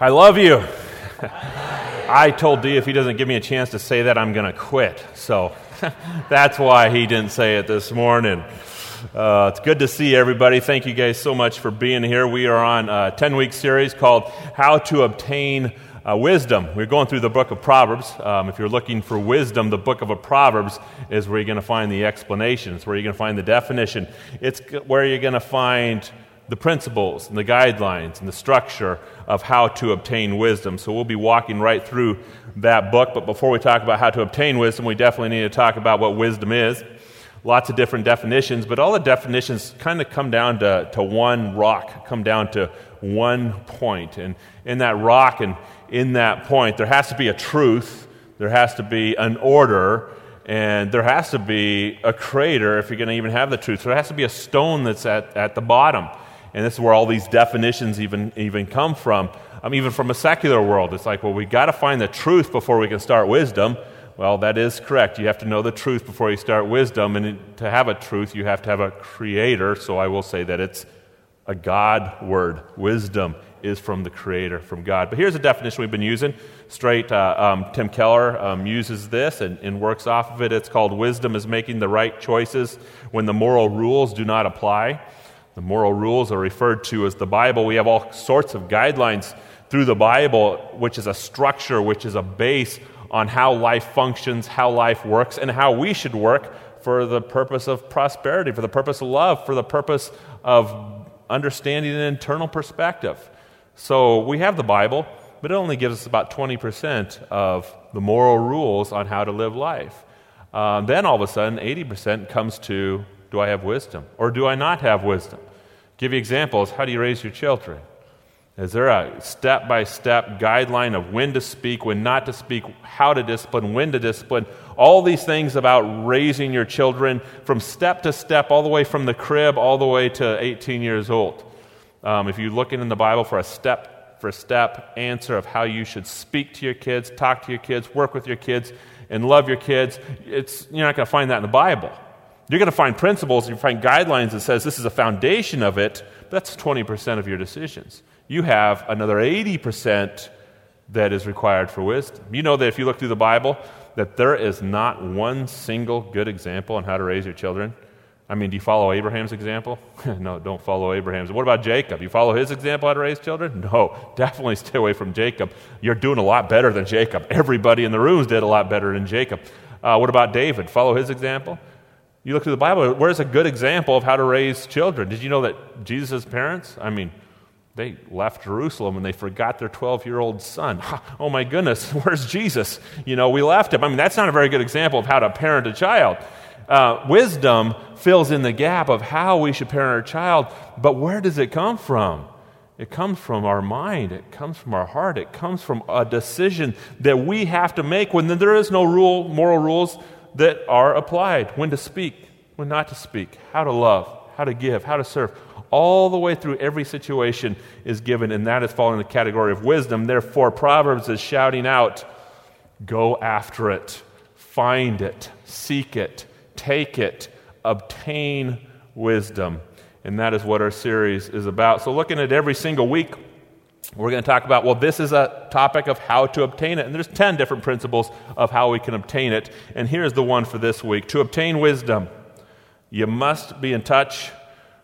I love you. I told D if he doesn't give me a chance to say that, I'm going to quit. So that's why he didn't say it this morning. Uh, it's good to see everybody. Thank you guys so much for being here. We are on a 10 week series called How to Obtain uh, Wisdom. We're going through the book of Proverbs. Um, if you're looking for wisdom, the book of Proverbs is where you're going to find the explanation, it's where you're going to find the definition, it's where you're going to find the principles and the guidelines and the structure of how to obtain wisdom. So we'll be walking right through that book. But before we talk about how to obtain wisdom, we definitely need to talk about what wisdom is. Lots of different definitions, but all the definitions kind of come down to, to one rock, come down to one point. And in that rock and in that point, there has to be a truth, there has to be an order, and there has to be a crater if you're going to even have the truth. So there has to be a stone that's at, at the bottom. And this is where all these definitions even, even come from, even from a secular world. It's like, well, we got to find the truth before we can start wisdom. Well, that is correct. You have to know the truth before you start wisdom. And to have a truth, you have to have a creator. So I will say that it's a God word. Wisdom is from the creator, from God. But here's a definition we've been using. Straight, uh, um, Tim Keller um, uses this and, and works off of it. It's called Wisdom is making the right choices when the moral rules do not apply. The moral rules are referred to as the Bible. We have all sorts of guidelines through the Bible, which is a structure, which is a base on how life functions, how life works, and how we should work for the purpose of prosperity, for the purpose of love, for the purpose of understanding an internal perspective. So we have the Bible, but it only gives us about 20% of the moral rules on how to live life. Um, then all of a sudden, 80% comes to do I have wisdom? Or do I not have wisdom? Give you examples. How do you raise your children? Is there a step by step guideline of when to speak, when not to speak, how to discipline, when to discipline? All these things about raising your children from step to step, all the way from the crib all the way to 18 years old. Um, if you're looking in the Bible for a step for step answer of how you should speak to your kids, talk to your kids, work with your kids, and love your kids, it's, you're not going to find that in the Bible. You're going to find principles, you find guidelines that says this is a foundation of it, but that's 20% of your decisions. You have another 80% that is required for wisdom. You know that if you look through the Bible, that there is not one single good example on how to raise your children. I mean, do you follow Abraham's example? no, don't follow Abraham's. What about Jacob? You follow his example how to raise children? No, definitely stay away from Jacob. You're doing a lot better than Jacob. Everybody in the rooms did a lot better than Jacob. Uh, what about David? Follow his example? You look through the Bible, where's a good example of how to raise children? Did you know that Jesus' parents, I mean, they left Jerusalem and they forgot their 12 year old son. Oh my goodness, where's Jesus? You know, we left him. I mean, that's not a very good example of how to parent a child. Uh, wisdom fills in the gap of how we should parent our child, but where does it come from? It comes from our mind. It comes from our heart. It comes from a decision that we have to make when there is no rule, moral rules that are applied when to speak, when not to speak, how to love, how to give, how to serve. All the way through every situation is given, and that is falling in the category of wisdom. Therefore, Proverbs is shouting out go after it, find it, seek it, take it, obtain wisdom. And that is what our series is about. So, looking at every single week, we're going to talk about well this is a topic of how to obtain it and there's 10 different principles of how we can obtain it. And here's the one for this week. To obtain wisdom you must be in touch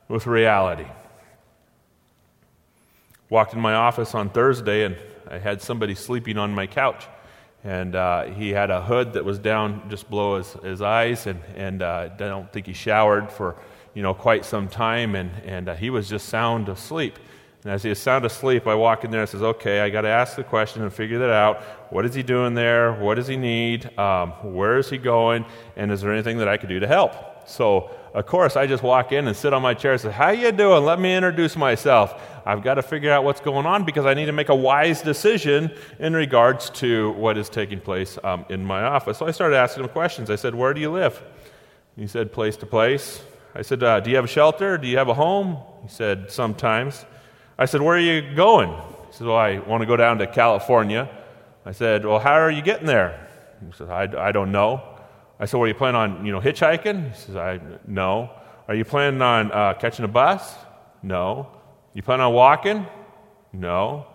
with reality. Walked in my office on thursday and i had somebody sleeping on my couch and uh, he had a hood that was down just below his, his eyes and, and uh, i don't think he showered for you know quite some time and, and uh, he was just sound asleep and as he is sound asleep, I walk in there and says, okay, I got to ask the question and figure that out. What is he doing there? What does he need? Um, where is he going? And is there anything that I could do to help? So, of course, I just walk in and sit on my chair and say, how you doing? Let me introduce myself. I've got to figure out what's going on because I need to make a wise decision in regards to what is taking place um, in my office. So I started asking him questions. I said, where do you live? He said, place to place. I said, uh, do you have a shelter? Do you have a home? He said, sometimes. I said, Where are you going? He said, Well, I want to go down to California. I said, Well, how are you getting there? He said, I, I don't know. I said, Well, are you planning on, you know, hitchhiking? He says, I, no. Are you planning on uh, catching a bus? No. You plan on walking? No.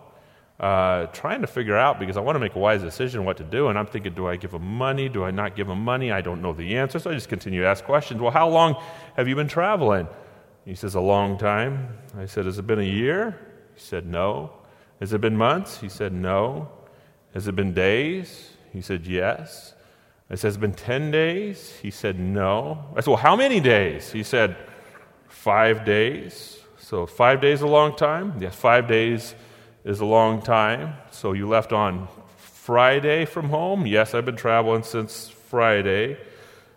uh, trying to figure out because I want to make a wise decision what to do. And I'm thinking, do I give him money? Do I not give him money? I don't know the answer. So I just continue to ask questions. Well, how long have you been traveling? He says, a long time. I said, has it been a year? He said, no. Has it been months? He said, no. Has it been days? He said, yes. I said, has it been 10 days? He said, no. I said, well, how many days? He said, five days. So five days a long time? Yes, five days is a long time. So you left on Friday from home? Yes, I've been traveling since Friday.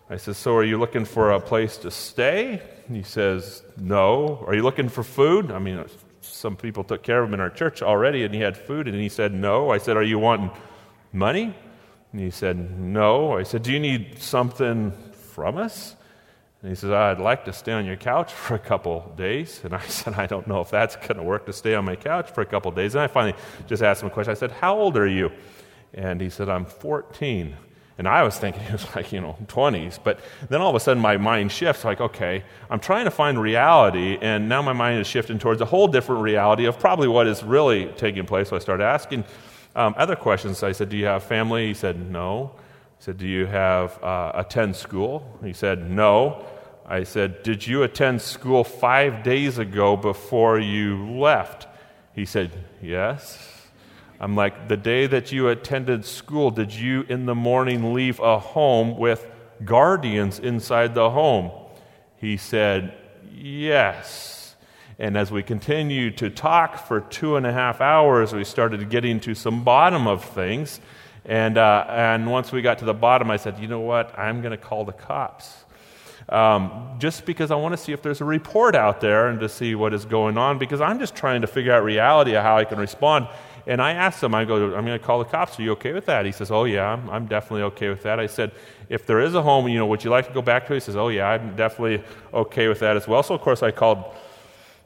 I said, So are you looking for a place to stay? He says, No. Are you looking for food? I mean, some people took care of him in our church already and he had food. And he said, No. I said, Are you wanting money? And he said, No. I said, Do you need something from us? And he says, I'd like to stay on your couch for a couple days. And I said, I don't know if that's going to work to stay on my couch for a couple days. And I finally just asked him a question. I said, How old are you? And he said, I'm 14. And I was thinking he was like, you know, 20s. But then all of a sudden my mind shifts like, okay, I'm trying to find reality. And now my mind is shifting towards a whole different reality of probably what is really taking place. So I started asking um, other questions. I said, Do you have family? He said, No. I said, Do you have uh, attend school? He said, No. I said, Did you attend school five days ago before you left? He said, Yes. I'm like, The day that you attended school, did you in the morning leave a home with guardians inside the home? He said, Yes. And as we continued to talk for two and a half hours, we started getting to some bottom of things. And, uh, and once we got to the bottom, I said, You know what? I'm going to call the cops um, just because I want to see if there's a report out there and to see what is going on because I'm just trying to figure out reality of how I can respond. And I asked him, I go, I'm going to call the cops. Are you okay with that? He says, Oh, yeah, I'm, I'm definitely okay with that. I said, If there is a home, you know, would you like to go back to it? He says, Oh, yeah, I'm definitely okay with that as well. So, of course, I called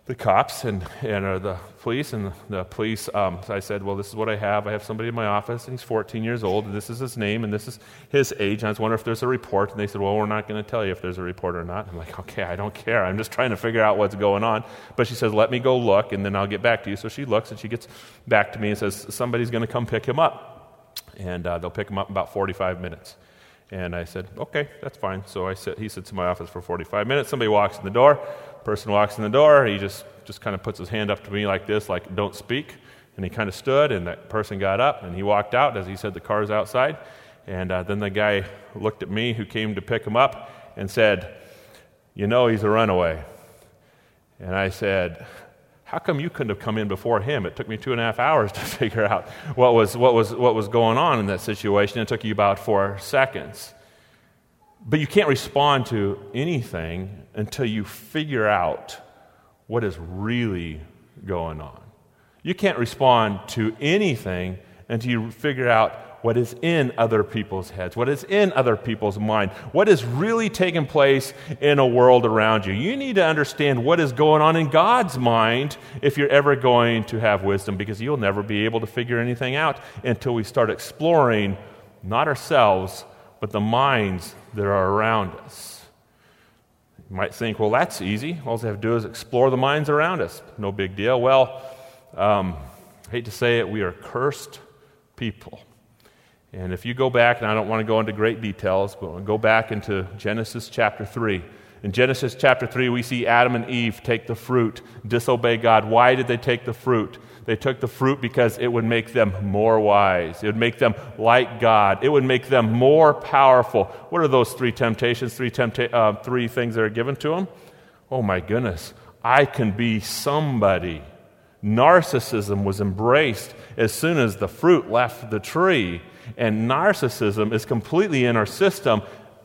the cops and, and uh, the police. And the police, um, I said, Well, this is what I have. I have somebody in my office, and he's 14 years old, and this is his name, and this is his age. And I was wondering if there's a report. And they said, Well, we're not going to tell you if there's a report or not. I'm like, Okay, I don't care. I'm just trying to figure out what's going on. But she says, Let me go look, and then I'll get back to you. So she looks, and she gets back to me and says, Somebody's going to come pick him up. And uh, they'll pick him up in about 45 minutes. And I said, okay, that's fine. So I sit, he sits in my office for 45 minutes. Somebody walks in the door. Person walks in the door. He just just kind of puts his hand up to me like this, like, don't speak. And he kind of stood, and that person got up, and he walked out as he said, the car's outside. And uh, then the guy looked at me who came to pick him up and said, You know, he's a runaway. And I said, How come you couldn't have come in before him? It took me two and a half hours to figure out what was, what was, what was going on in that situation. It took you about four seconds. But you can't respond to anything until you figure out what is really going on. You can't respond to anything until you figure out what is in other people's heads, what is in other people's mind, what is really taking place in a world around you. You need to understand what is going on in God's mind if you're ever going to have wisdom, because you'll never be able to figure anything out until we start exploring not ourselves, but the minds that are around us. You might think, well, that's easy. All they have to do is explore the minds around us. No big deal. Well, um, I hate to say it, we are cursed people. And if you go back, and I don't want to go into great details, but go back into Genesis chapter 3. In Genesis chapter 3, we see Adam and Eve take the fruit, disobey God. Why did they take the fruit? They took the fruit because it would make them more wise. It would make them like God. It would make them more powerful. What are those three temptations, three, tempta- uh, three things that are given to them? Oh my goodness. I can be somebody. Narcissism was embraced as soon as the fruit left the tree. And narcissism is completely in our system,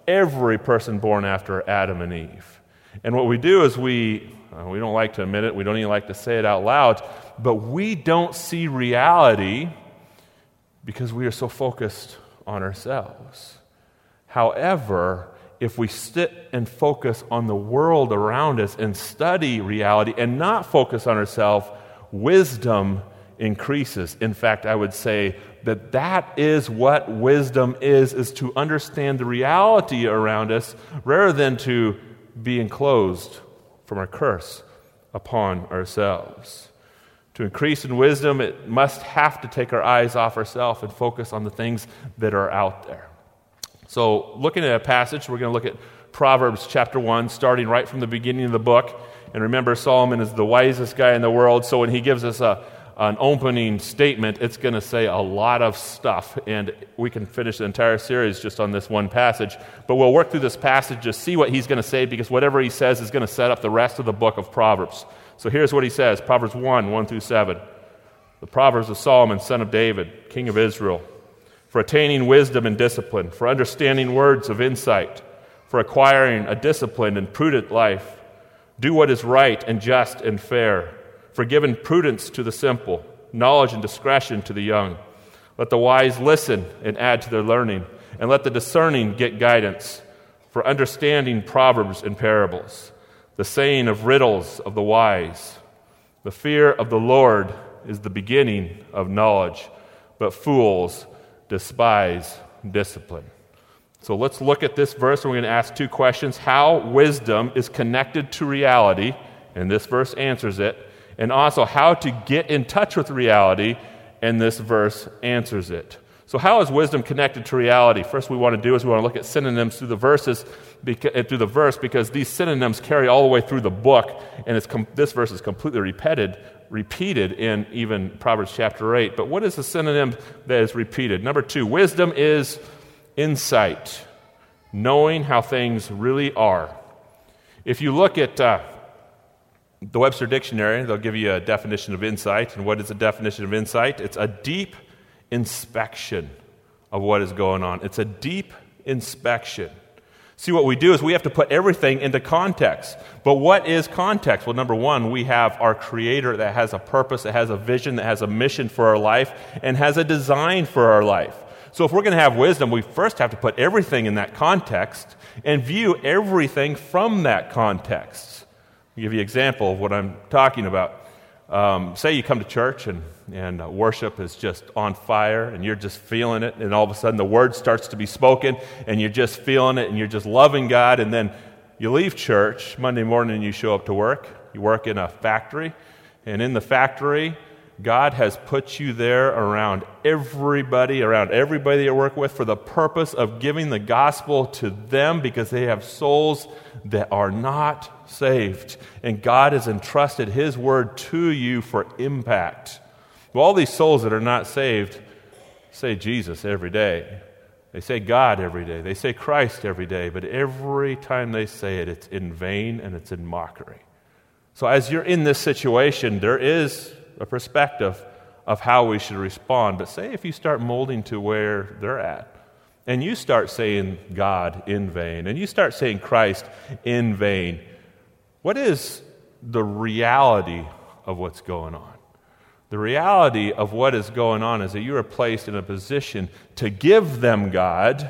every person born after Adam and Eve. And what we do is we, uh, we don't like to admit it, we don't even like to say it out loud, but we don't see reality because we are so focused on ourselves. However, if we sit and focus on the world around us and study reality and not focus on ourselves, wisdom increases. In fact, I would say that that is what wisdom is is to understand the reality around us rather than to be enclosed from our curse upon ourselves To increase in wisdom, it must have to take our eyes off ourselves and focus on the things that are out there. So, looking at a passage, we're going to look at Proverbs chapter 1, starting right from the beginning of the book. And remember, Solomon is the wisest guy in the world, so when he gives us a, an opening statement, it's going to say a lot of stuff. And we can finish the entire series just on this one passage. But we'll work through this passage to see what he's going to say, because whatever he says is going to set up the rest of the book of Proverbs. So here's what he says Proverbs 1 1 through 7. The Proverbs of Solomon, son of David, king of Israel, for attaining wisdom and discipline, for understanding words of insight, for acquiring a disciplined and prudent life. Do what is right and just and fair for giving prudence to the simple, knowledge and discretion to the young. Let the wise listen and add to their learning, and let the discerning get guidance for understanding proverbs and parables, the saying of riddles of the wise. The fear of the Lord is the beginning of knowledge, but fools despise discipline. So let's look at this verse, and we're going to ask two questions how wisdom is connected to reality, and this verse answers it and also how to get in touch with reality, and this verse answers it. So, how is wisdom connected to reality? First, we want to do is we want to look at synonyms through the verses, uh, through the verse, because these synonyms carry all the way through the book, and com- this verse is completely repeated, repeated in even Proverbs chapter eight. But what is the synonym that is repeated? Number two, wisdom is insight, knowing how things really are. If you look at uh, the Webster Dictionary, they'll give you a definition of insight. And what is a definition of insight? It's a deep inspection of what is going on. It's a deep inspection. See, what we do is we have to put everything into context. But what is context? Well, number one, we have our Creator that has a purpose, that has a vision, that has a mission for our life, and has a design for our life. So, if we're going to have wisdom, we first have to put everything in that context and view everything from that context. I'll give you an example of what I'm talking about. Um, say you come to church and, and uh, worship is just on fire and you're just feeling it, and all of a sudden the word starts to be spoken and you're just feeling it and you're just loving God, and then you leave church Monday morning and you show up to work. You work in a factory, and in the factory, God has put you there around everybody, around everybody you work with, for the purpose of giving the gospel to them because they have souls that are not saved. And God has entrusted His word to you for impact. Well, all these souls that are not saved say Jesus every day. They say God every day. They say Christ every day. But every time they say it, it's in vain and it's in mockery. So, as you're in this situation, there is a perspective of how we should respond. But say if you start molding to where they're at, and you start saying God in vain, and you start saying Christ in vain, what is the reality of what's going on? The reality of what is going on is that you are placed in a position to give them God,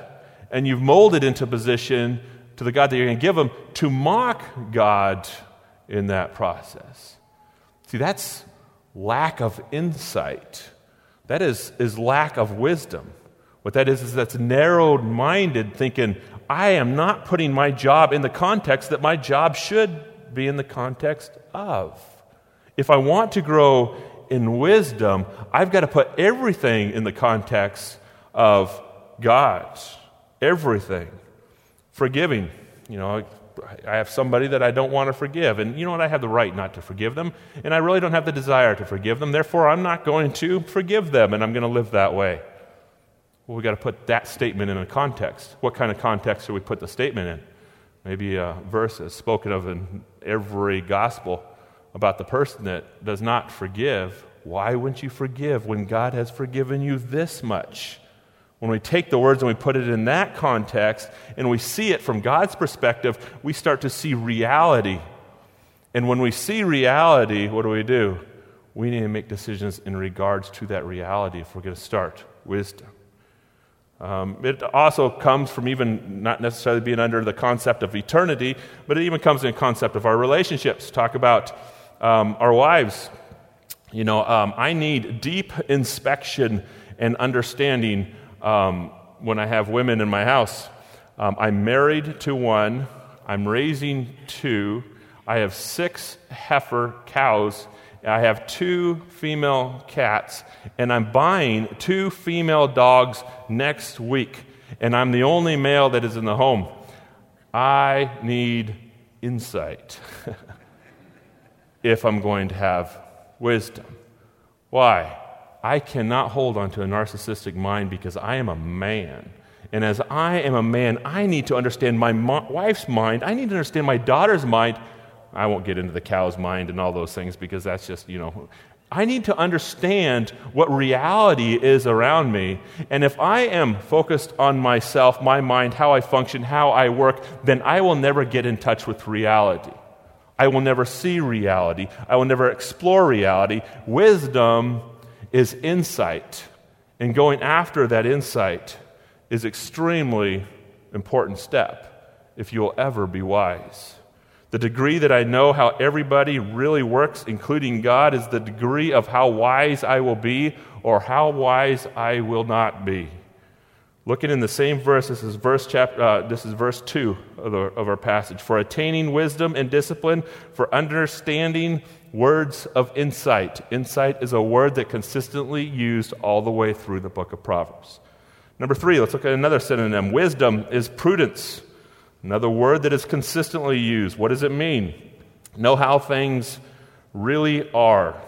and you've molded into a position to the God that you're going to give them to mock God in that process. See, that's lack of insight. That is, is lack of wisdom. What that is, is that's narrow minded thinking, I am not putting my job in the context that my job should be in the context of. If I want to grow in wisdom, I've got to put everything in the context of God. Everything. Forgiving. You know, I have somebody that I don't want to forgive. And you know what? I have the right not to forgive them. And I really don't have the desire to forgive them. Therefore, I'm not going to forgive them, and I'm going to live that way. Well, we've got to put that statement in a context. What kind of context do we put the statement in? Maybe a verse is spoken of in every gospel about the person that does not forgive. Why wouldn't you forgive when God has forgiven you this much? When we take the words and we put it in that context and we see it from God's perspective, we start to see reality. And when we see reality, what do we do? We need to make decisions in regards to that reality if we're going to start wisdom. Um, it also comes from even not necessarily being under the concept of eternity, but it even comes in the concept of our relationships. Talk about um, our wives. You know, um, I need deep inspection and understanding um, when I have women in my house. Um, I'm married to one, I'm raising two, I have six heifer cows, I have two female cats, and I'm buying two female dogs next week, and I'm the only male that is in the home. I need insight if I'm going to have wisdom. Why? I cannot hold on to a narcissistic mind because I am a man. And as I am a man, I need to understand my mo- wife's mind. I need to understand my daughter's mind. I won't get into the cow's mind and all those things because that's just, you know, I need to understand what reality is around me. And if I am focused on myself, my mind, how I function, how I work, then I will never get in touch with reality. I will never see reality. I will never explore reality. Wisdom is insight. And going after that insight is extremely important step if you will ever be wise. The degree that I know how everybody really works, including God, is the degree of how wise I will be or how wise I will not be. Looking in the same verse, this is verse, chapter, uh, this is verse 2 of, the, of our passage. For attaining wisdom and discipline, for understanding words of insight. Insight is a word that consistently used all the way through the book of Proverbs. Number three, let's look at another synonym. Wisdom is prudence. Another word that is consistently used. What does it mean? Know how things really are.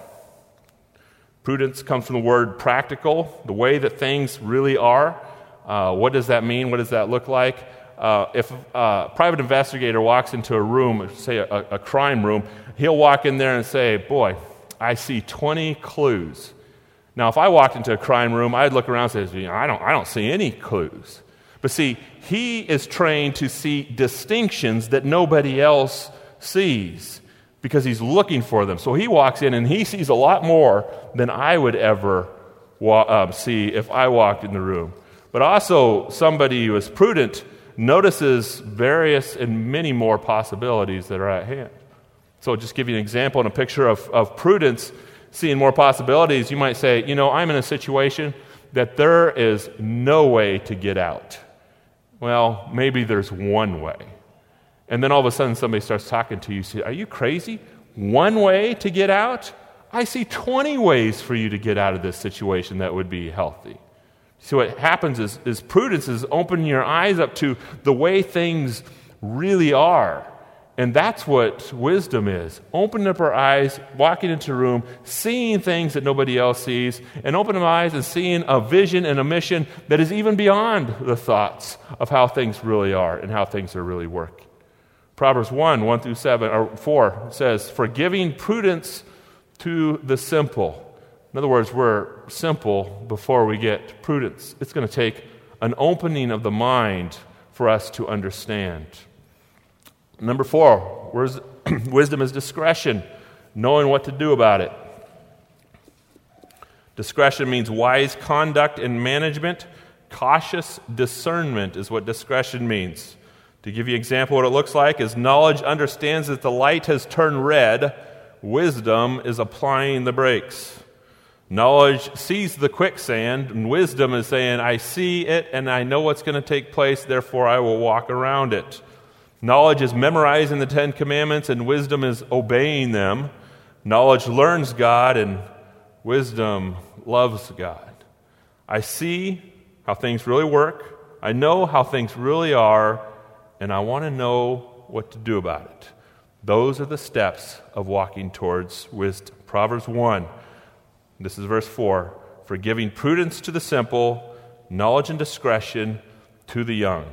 Prudence comes from the word practical, the way that things really are. Uh, what does that mean? What does that look like? Uh, if a private investigator walks into a room, say a, a crime room, he'll walk in there and say, Boy, I see 20 clues. Now, if I walked into a crime room, I'd look around and say, I don't, I don't see any clues. But see, he is trained to see distinctions that nobody else sees because he's looking for them. So he walks in and he sees a lot more than I would ever wa- uh, see if I walked in the room. But also, somebody who is prudent notices various and many more possibilities that are at hand. So, I'll just give you an example and a picture of, of prudence, seeing more possibilities, you might say, you know, I'm in a situation that there is no way to get out. Well, maybe there's one way. And then all of a sudden somebody starts talking to you. You say, Are you crazy? One way to get out? I see 20 ways for you to get out of this situation that would be healthy. See, what happens is, is prudence is opening your eyes up to the way things really are. And that's what wisdom is opening up our eyes, walking into a room, seeing things that nobody else sees, and opening our eyes and seeing a vision and a mission that is even beyond the thoughts of how things really are and how things are really working. Proverbs 1 1 through 7, or 4 says, For giving prudence to the simple. In other words, we're simple before we get prudence. It's going to take an opening of the mind for us to understand. Number four, wisdom is discretion, knowing what to do about it. Discretion means wise conduct and management. Cautious discernment is what discretion means. To give you an example, what it looks like is knowledge understands that the light has turned red, wisdom is applying the brakes. Knowledge sees the quicksand, and wisdom is saying, I see it and I know what's going to take place, therefore I will walk around it. Knowledge is memorizing the Ten Commandments, and wisdom is obeying them. Knowledge learns God, and wisdom loves God. I see how things really work. I know how things really are, and I want to know what to do about it. Those are the steps of walking towards wisdom. Proverbs 1, this is verse 4 for giving prudence to the simple, knowledge and discretion to the young.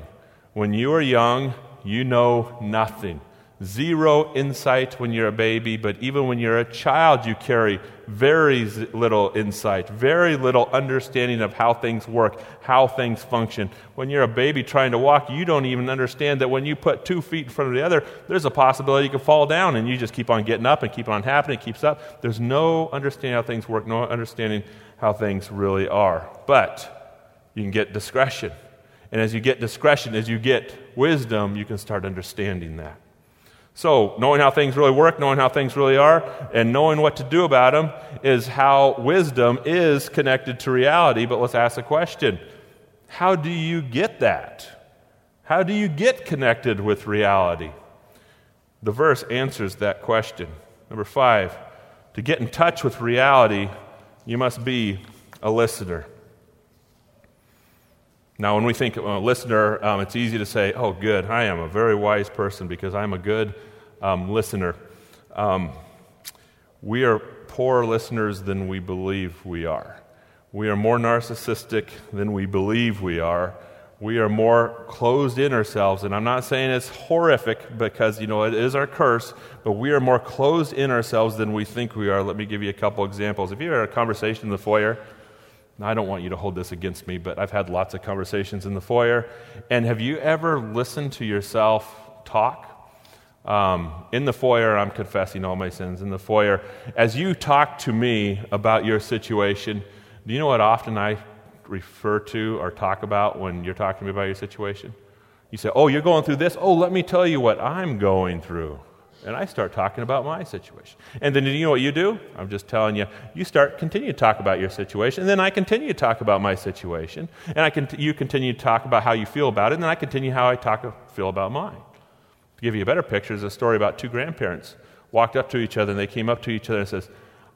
When you are young, you know nothing. Zero insight when you're a baby, but even when you're a child, you carry very little insight, very little understanding of how things work, how things function. When you're a baby trying to walk, you don't even understand that when you put two feet in front of the other, there's a possibility you could fall down and you just keep on getting up and keep on happening, it keeps up. There's no understanding how things work, no understanding how things really are. But you can get discretion. And as you get discretion, as you get wisdom, you can start understanding that. So, knowing how things really work, knowing how things really are, and knowing what to do about them is how wisdom is connected to reality. But let's ask the question how do you get that? How do you get connected with reality? The verse answers that question. Number five, To get in touch with reality, you must be a listener. Now, when we think of a listener, um, it's easy to say, oh, good, I am a very wise person because I'm a good um, listener. Um, we are poorer listeners than we believe we are. We are more narcissistic than we believe we are. We are more closed in ourselves. And I'm not saying it's horrific because, you know, it is our curse, but we are more closed in ourselves than we think we are. Let me give you a couple examples. If you had a conversation in the foyer, I don't want you to hold this against me, but I've had lots of conversations in the foyer. And have you ever listened to yourself talk? Um, in the foyer, I'm confessing all my sins. In the foyer, as you talk to me about your situation, do you know what often I refer to or talk about when you're talking to me about your situation? You say, Oh, you're going through this? Oh, let me tell you what I'm going through. And I start talking about my situation. And then you know what you do? I'm just telling you, you start continue to talk about your situation, and then I continue to talk about my situation, and I can, you continue to talk about how you feel about it, and then I continue how I talk feel about mine. To give you a better picture, is a story about two grandparents walked up to each other, and they came up to each other and says,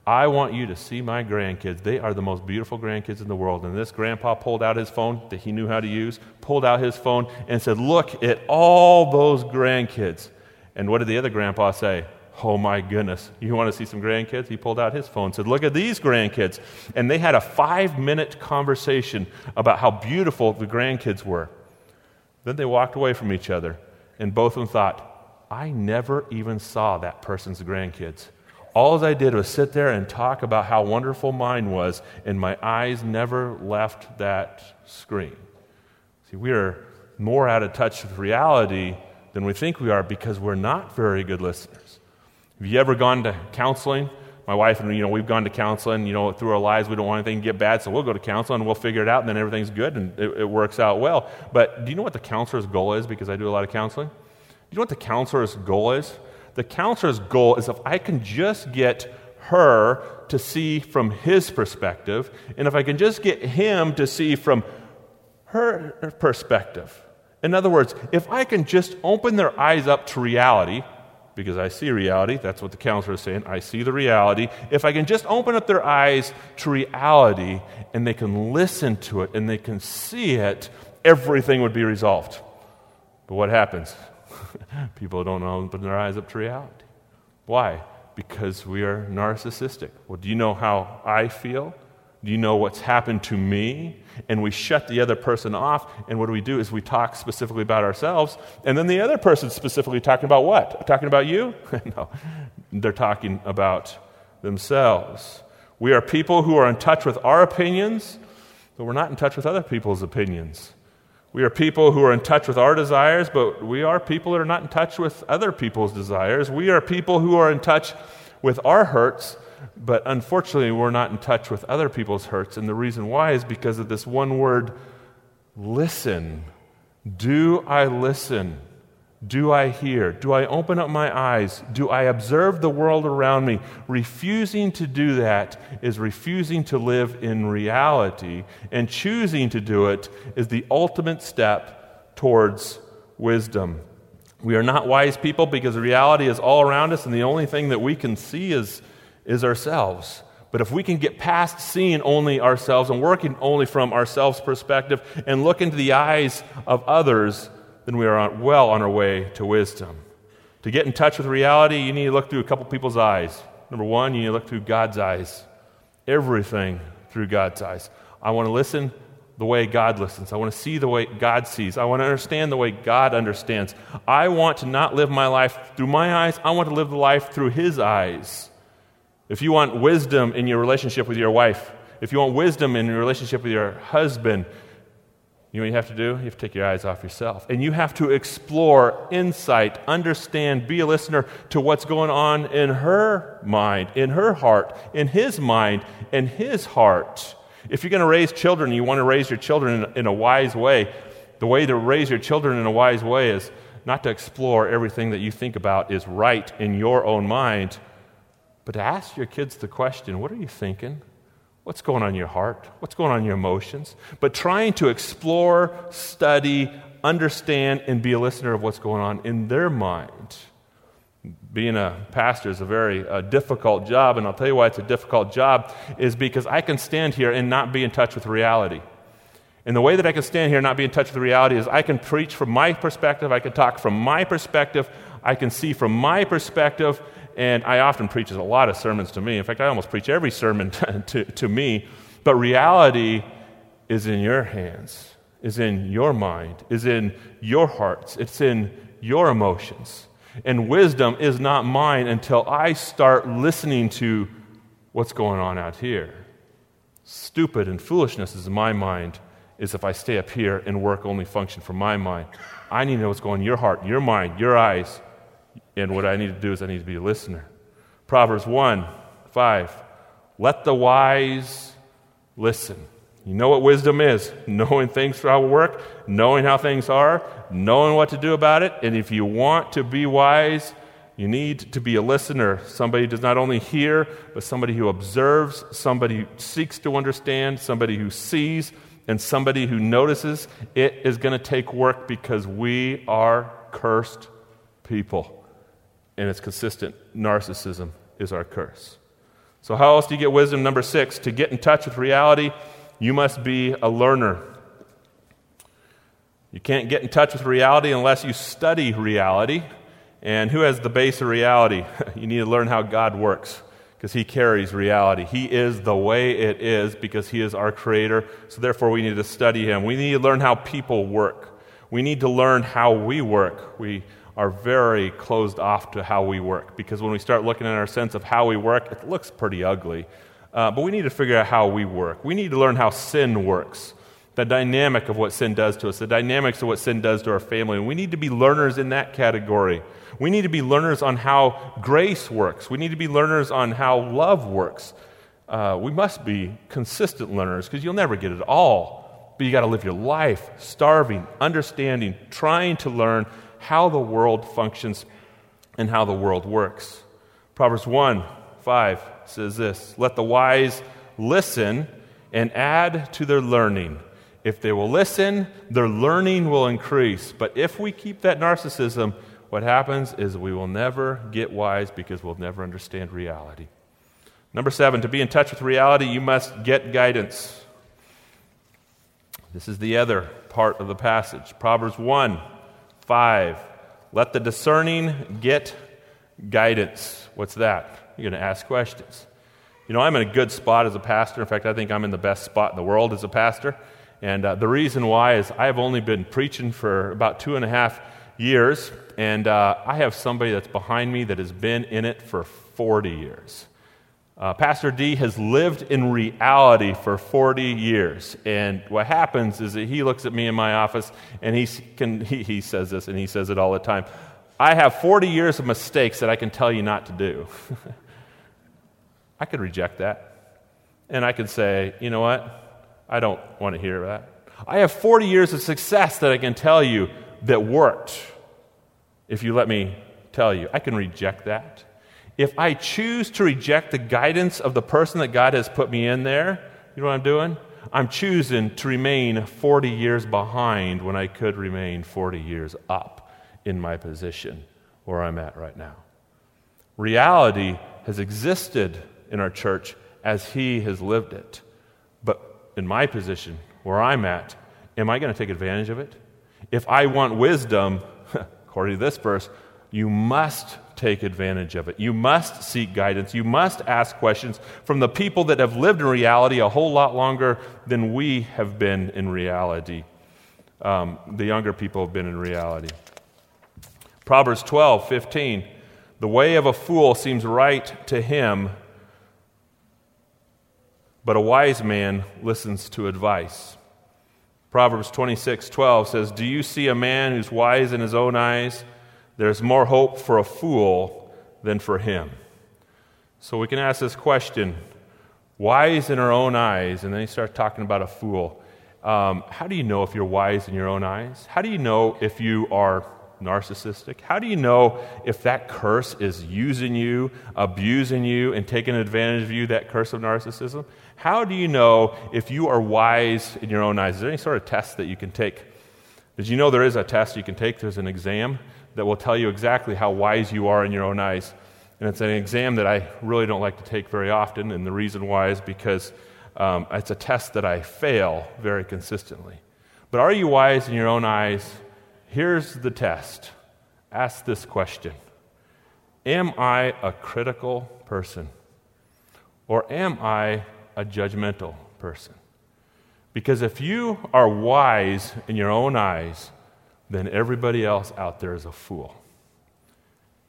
I want you to see my grandkids. They are the most beautiful grandkids in the world. And this grandpa pulled out his phone that he knew how to use, pulled out his phone, and said, Look at all those grandkids. And what did the other grandpa say? Oh my goodness, you want to see some grandkids? He pulled out his phone and said, Look at these grandkids. And they had a five minute conversation about how beautiful the grandkids were. Then they walked away from each other, and both of them thought, I never even saw that person's grandkids. All I did was sit there and talk about how wonderful mine was, and my eyes never left that screen. See, we are more out of touch with reality than we think we are because we're not very good listeners. Have you ever gone to counseling? My wife and you know we've gone to counseling. You know through our lives we don't want anything to get bad, so we'll go to counseling and we'll figure it out, and then everything's good and it, it works out well. But do you know what the counselor's goal is? Because I do a lot of counseling. Do you know what the counselor's goal is? The counselor's goal is if I can just get her to see from his perspective, and if I can just get him to see from her perspective, in other words, if I can just open their eyes up to reality, because I see reality, that's what the counselor is saying, I see the reality. If I can just open up their eyes to reality and they can listen to it and they can see it, everything would be resolved. But what happens? People don't open their eyes up to reality. Why? Because we are narcissistic. Well, do you know how I feel? Do you know what's happened to me? And we shut the other person off. And what do we do is we talk specifically about ourselves. And then the other person's specifically talking about what? Talking about you? no. They're talking about themselves. We are people who are in touch with our opinions, but we're not in touch with other people's opinions. We are people who are in touch with our desires, but we are people that are not in touch with other people's desires. We are people who are in touch with our hurts, but unfortunately, we're not in touch with other people's hurts. And the reason why is because of this one word listen. Do I listen? Do I hear? Do I open up my eyes? Do I observe the world around me? Refusing to do that is refusing to live in reality, and choosing to do it is the ultimate step towards wisdom. We are not wise people because reality is all around us, and the only thing that we can see is is ourselves. But if we can get past seeing only ourselves and working only from ourselves' perspective and look into the eyes of others, then we are well on our way to wisdom. To get in touch with reality, you need to look through a couple people's eyes. Number one, you need to look through God's eyes. Everything through God's eyes. I want to listen the way God listens. I want to see the way God sees. I want to understand the way God understands. I want to not live my life through my eyes. I want to live the life through His eyes. If you want wisdom in your relationship with your wife, if you want wisdom in your relationship with your husband, you know what you have to do? You have to take your eyes off yourself. And you have to explore, insight, understand, be a listener to what's going on in her mind, in her heart, in his mind, in his heart. If you're going to raise children, you want to raise your children in, in a wise way. The way to raise your children in a wise way is not to explore everything that you think about is right in your own mind, but to ask your kids the question what are you thinking? What's going on in your heart? What's going on in your emotions? But trying to explore, study, understand, and be a listener of what's going on in their mind. being a pastor is a very uh, difficult job, and I'll tell you why it's a difficult job is because I can stand here and not be in touch with reality. And the way that I can stand here and not be in touch with reality is I can preach from my perspective, I can talk from my perspective, I can see from my perspective, and I often preach a lot of sermons to me. In fact, I almost preach every sermon to, to me. But reality is in your hands, is in your mind, is in your hearts, it's in your emotions. And wisdom is not mine until I start listening to what's going on out here. Stupid and foolishness is in my mind is if I stay up here and work only function from my mind. I need to know what's going on in your heart, your mind, your eyes. And what I need to do is I need to be a listener. Proverbs 1 5. Let the wise listen. You know what wisdom is knowing things for how work, knowing how things are, knowing what to do about it. And if you want to be wise, you need to be a listener, somebody who does not only hear, but somebody who observes, somebody who seeks to understand, somebody who sees, and somebody who notices, it is going to take work because we are cursed people. And it's consistent. Narcissism is our curse. So, how else do you get wisdom? Number six, to get in touch with reality, you must be a learner. You can't get in touch with reality unless you study reality. And who has the base of reality? you need to learn how God works because he carries reality. He is the way it is because he is our creator. So therefore, we need to study him. We need to learn how people work. We need to learn how we work. We are very closed off to how we work because when we start looking at our sense of how we work, it looks pretty ugly. Uh, but we need to figure out how we work. We need to learn how sin works, the dynamic of what sin does to us, the dynamics of what sin does to our family. And we need to be learners in that category. We need to be learners on how grace works. We need to be learners on how love works. Uh, we must be consistent learners because you'll never get it all. But you got to live your life starving, understanding, trying to learn how the world functions and how the world works. Proverbs 1 5 says this Let the wise listen and add to their learning. If they will listen, their learning will increase. But if we keep that narcissism, what happens is we will never get wise because we'll never understand reality. Number seven, to be in touch with reality, you must get guidance. This is the other part of the passage. Proverbs 1 5. Let the discerning get guidance. What's that? You're going to ask questions. You know, I'm in a good spot as a pastor. In fact, I think I'm in the best spot in the world as a pastor. And uh, the reason why is I've only been preaching for about two and a half years, and uh, I have somebody that's behind me that has been in it for 40 years. Uh, Pastor D has lived in reality for 40 years. And what happens is that he looks at me in my office and he, can, he, he says this, and he says it all the time I have 40 years of mistakes that I can tell you not to do. I could reject that. And I could say, you know what? I don't want to hear that. I have 40 years of success that I can tell you that worked if you let me tell you. I can reject that. If I choose to reject the guidance of the person that God has put me in there, you know what I'm doing? I'm choosing to remain 40 years behind when I could remain 40 years up in my position where I'm at right now. Reality has existed in our church as He has lived it. But in my position, where I'm at, am I going to take advantage of it? If I want wisdom, according to this verse, you must take advantage of it. You must seek guidance. You must ask questions from the people that have lived in reality a whole lot longer than we have been in reality. Um, the younger people have been in reality. Proverbs 12, 15. The way of a fool seems right to him, but a wise man listens to advice. Proverbs 26 12 says, Do you see a man who's wise in his own eyes? There's more hope for a fool than for him. So we can ask this question wise in our own eyes, and then you start talking about a fool. Um, how do you know if you're wise in your own eyes? How do you know if you are narcissistic? How do you know if that curse is using you, abusing you, and taking advantage of you, that curse of narcissism? How do you know if you are wise in your own eyes? Is there any sort of test that you can take? Did you know there is a test you can take? There's an exam that will tell you exactly how wise you are in your own eyes. And it's an exam that I really don't like to take very often. And the reason why is because um, it's a test that I fail very consistently. But are you wise in your own eyes? Here's the test ask this question Am I a critical person? Or am I a judgmental person? Because if you are wise in your own eyes, then everybody else out there is a fool.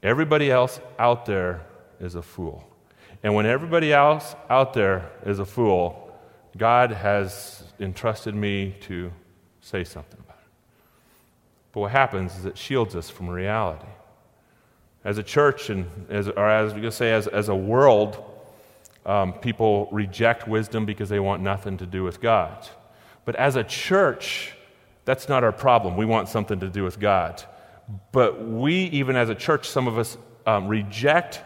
Everybody else out there is a fool. And when everybody else out there is a fool, God has entrusted me to say something about it. But what happens is it shields us from reality. As a church, and as, or as we say, as, as a world, um, people reject wisdom because they want nothing to do with God. But as a church, that's not our problem. We want something to do with God. But we, even as a church, some of us um, reject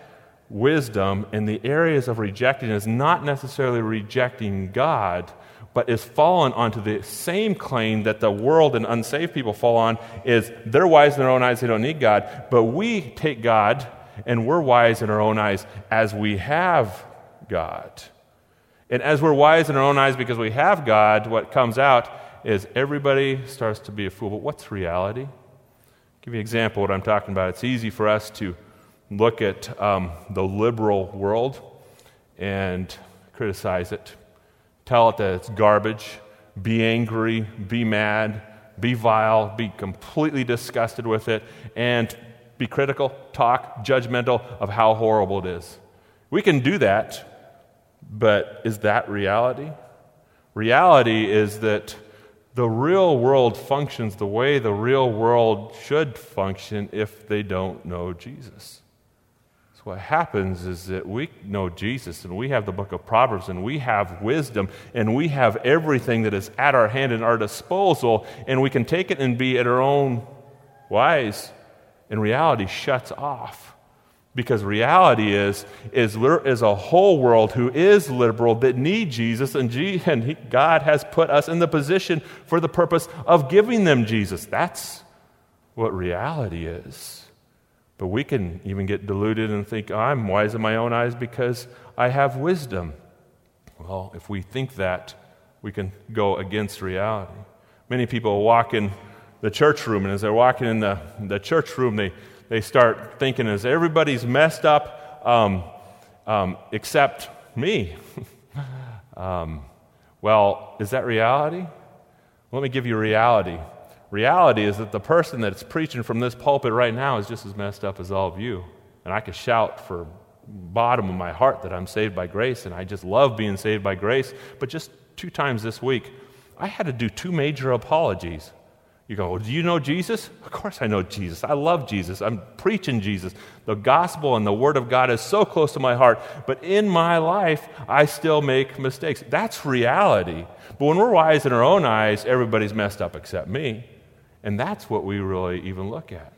wisdom, and the areas of rejecting is not necessarily rejecting God, but is fallen onto the same claim that the world and unsaved people fall on is they're wise in their own eyes, they don't need God. But we take God and we're wise in our own eyes as we have God. And as we're wise in our own eyes because we have God, what comes out is everybody starts to be a fool. But what's reality? I'll give you an example what I'm talking about. It's easy for us to look at um, the liberal world and criticize it, tell it that it's garbage, be angry, be mad, be vile, be completely disgusted with it, and be critical, talk judgmental of how horrible it is. We can do that, but is that reality? Reality is that the real world functions the way the real world should function if they don't know Jesus. So, what happens is that we know Jesus and we have the book of Proverbs and we have wisdom and we have everything that is at our hand and our disposal, and we can take it and be at our own wise, and reality shuts off. Because reality is, is, is a whole world who is liberal that need Jesus, and, G, and he, God has put us in the position for the purpose of giving them Jesus. That's what reality is. But we can even get deluded and think, I'm wise in my own eyes because I have wisdom. Well, if we think that, we can go against reality. Many people walk in the church room, and as they're walking in the, the church room, they they start thinking is everybody's messed up um, um, except me. um, well, is that reality? Let me give you reality. Reality is that the person that's preaching from this pulpit right now is just as messed up as all of you. And I can shout for bottom of my heart that I'm saved by grace, and I just love being saved by grace. But just two times this week, I had to do two major apologies. You go, Do you know Jesus? Of course I know Jesus. I love Jesus. I'm preaching Jesus. The gospel and the word of God is so close to my heart. But in my life, I still make mistakes. That's reality. But when we're wise in our own eyes, everybody's messed up except me. And that's what we really even look at.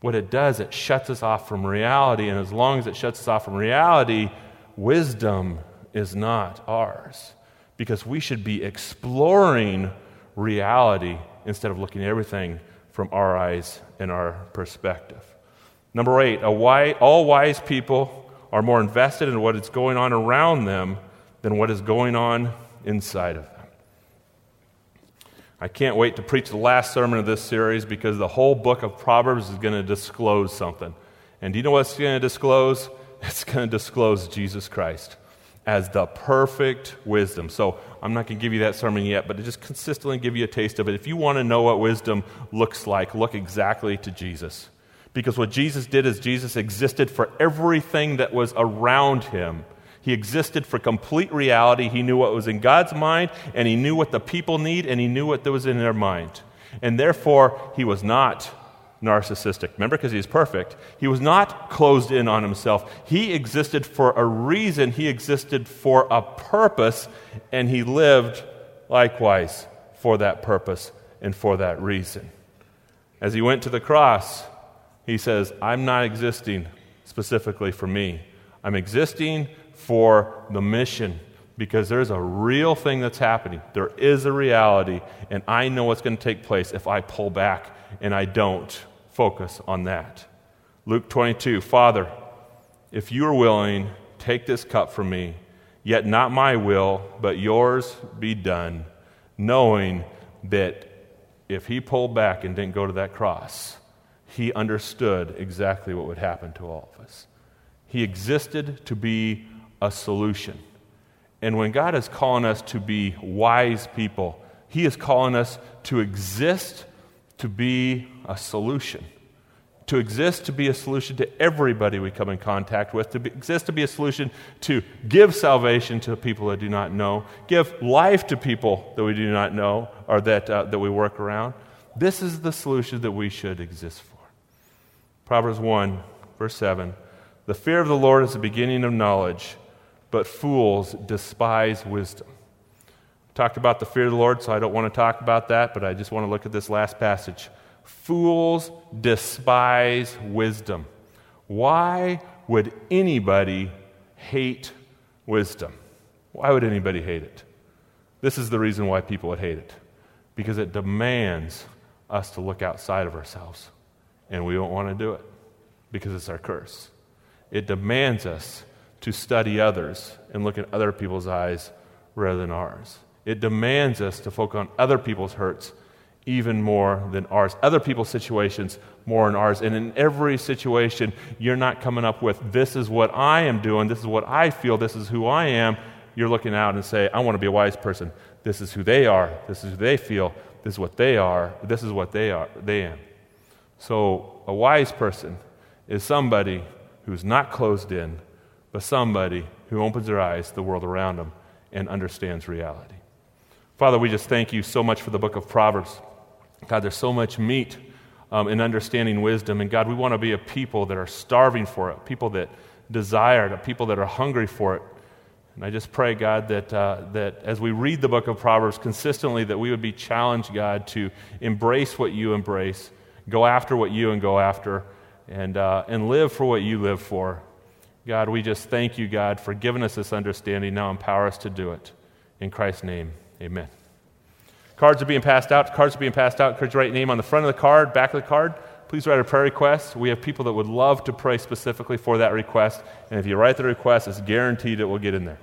What it does, it shuts us off from reality. And as long as it shuts us off from reality, wisdom is not ours. Because we should be exploring reality instead of looking at everything from our eyes and our perspective. Number eight, wise, all wise people are more invested in what is going on around them than what is going on inside of them. I can't wait to preach the last sermon of this series because the whole book of Proverbs is going to disclose something. And do you know what it's going to disclose? It's going to disclose Jesus Christ as the perfect wisdom. So I'm not going to give you that sermon yet, but to just consistently give you a taste of it. If you want to know what wisdom looks like, look exactly to Jesus. Because what Jesus did is Jesus existed for everything that was around him. He existed for complete reality. He knew what was in God's mind, and he knew what the people need, and he knew what was in their mind. And therefore, he was not narcissistic. Remember, because he's perfect. He was not closed in on himself. He existed for a reason, he existed for a purpose, and he lived likewise for that purpose and for that reason. As he went to the cross, he says, I'm not existing specifically for me, I'm existing for the mission because there's a real thing that's happening. There is a reality, and I know what's going to take place if I pull back and I don't focus on that. Luke 22 Father, if you are willing, take this cup from me, yet not my will, but yours be done, knowing that if he pulled back and didn't go to that cross, he understood exactly what would happen to all of us. He existed to be a solution. And when God is calling us to be wise people, He is calling us to exist to be a solution. To exist to be a solution to everybody we come in contact with, to be, exist to be a solution to give salvation to people that do not know, give life to people that we do not know or that, uh, that we work around. This is the solution that we should exist for. Proverbs 1, verse 7 The fear of the Lord is the beginning of knowledge, but fools despise wisdom. Talked about the fear of the Lord, so I don't want to talk about that, but I just want to look at this last passage. Fools despise wisdom. Why would anybody hate wisdom? Why would anybody hate it? This is the reason why people would hate it because it demands us to look outside of ourselves and we don't want to do it because it's our curse. It demands us to study others and look at other people's eyes rather than ours. It demands us to focus on other people's hurts even more than ours, other people's situations more than ours. And in every situation, you're not coming up with, this is what I am doing, this is what I feel, this is who I am. You're looking out and say, I want to be a wise person. This is who they are, this is who they feel, this is what they are, this is what they are, they am. So, a wise person is somebody who's not closed in, but somebody who opens their eyes to the world around them and understands reality. Father, we just thank you so much for the book of Proverbs. God, there's so much meat um, in understanding wisdom. And God, we want to be a people that are starving for it, people that desire it, people that are hungry for it. And I just pray, God, that, uh, that as we read the book of Proverbs consistently, that we would be challenged, God, to embrace what you embrace go after what you and go after, and, uh, and live for what you live for. God, we just thank you, God, for giving us this understanding. Now empower us to do it. In Christ's name, amen. Cards are being passed out. Cards are being passed out. Could you write your name on the front of the card, back of the card? Please write a prayer request. We have people that would love to pray specifically for that request. And if you write the request, it's guaranteed it will get in there.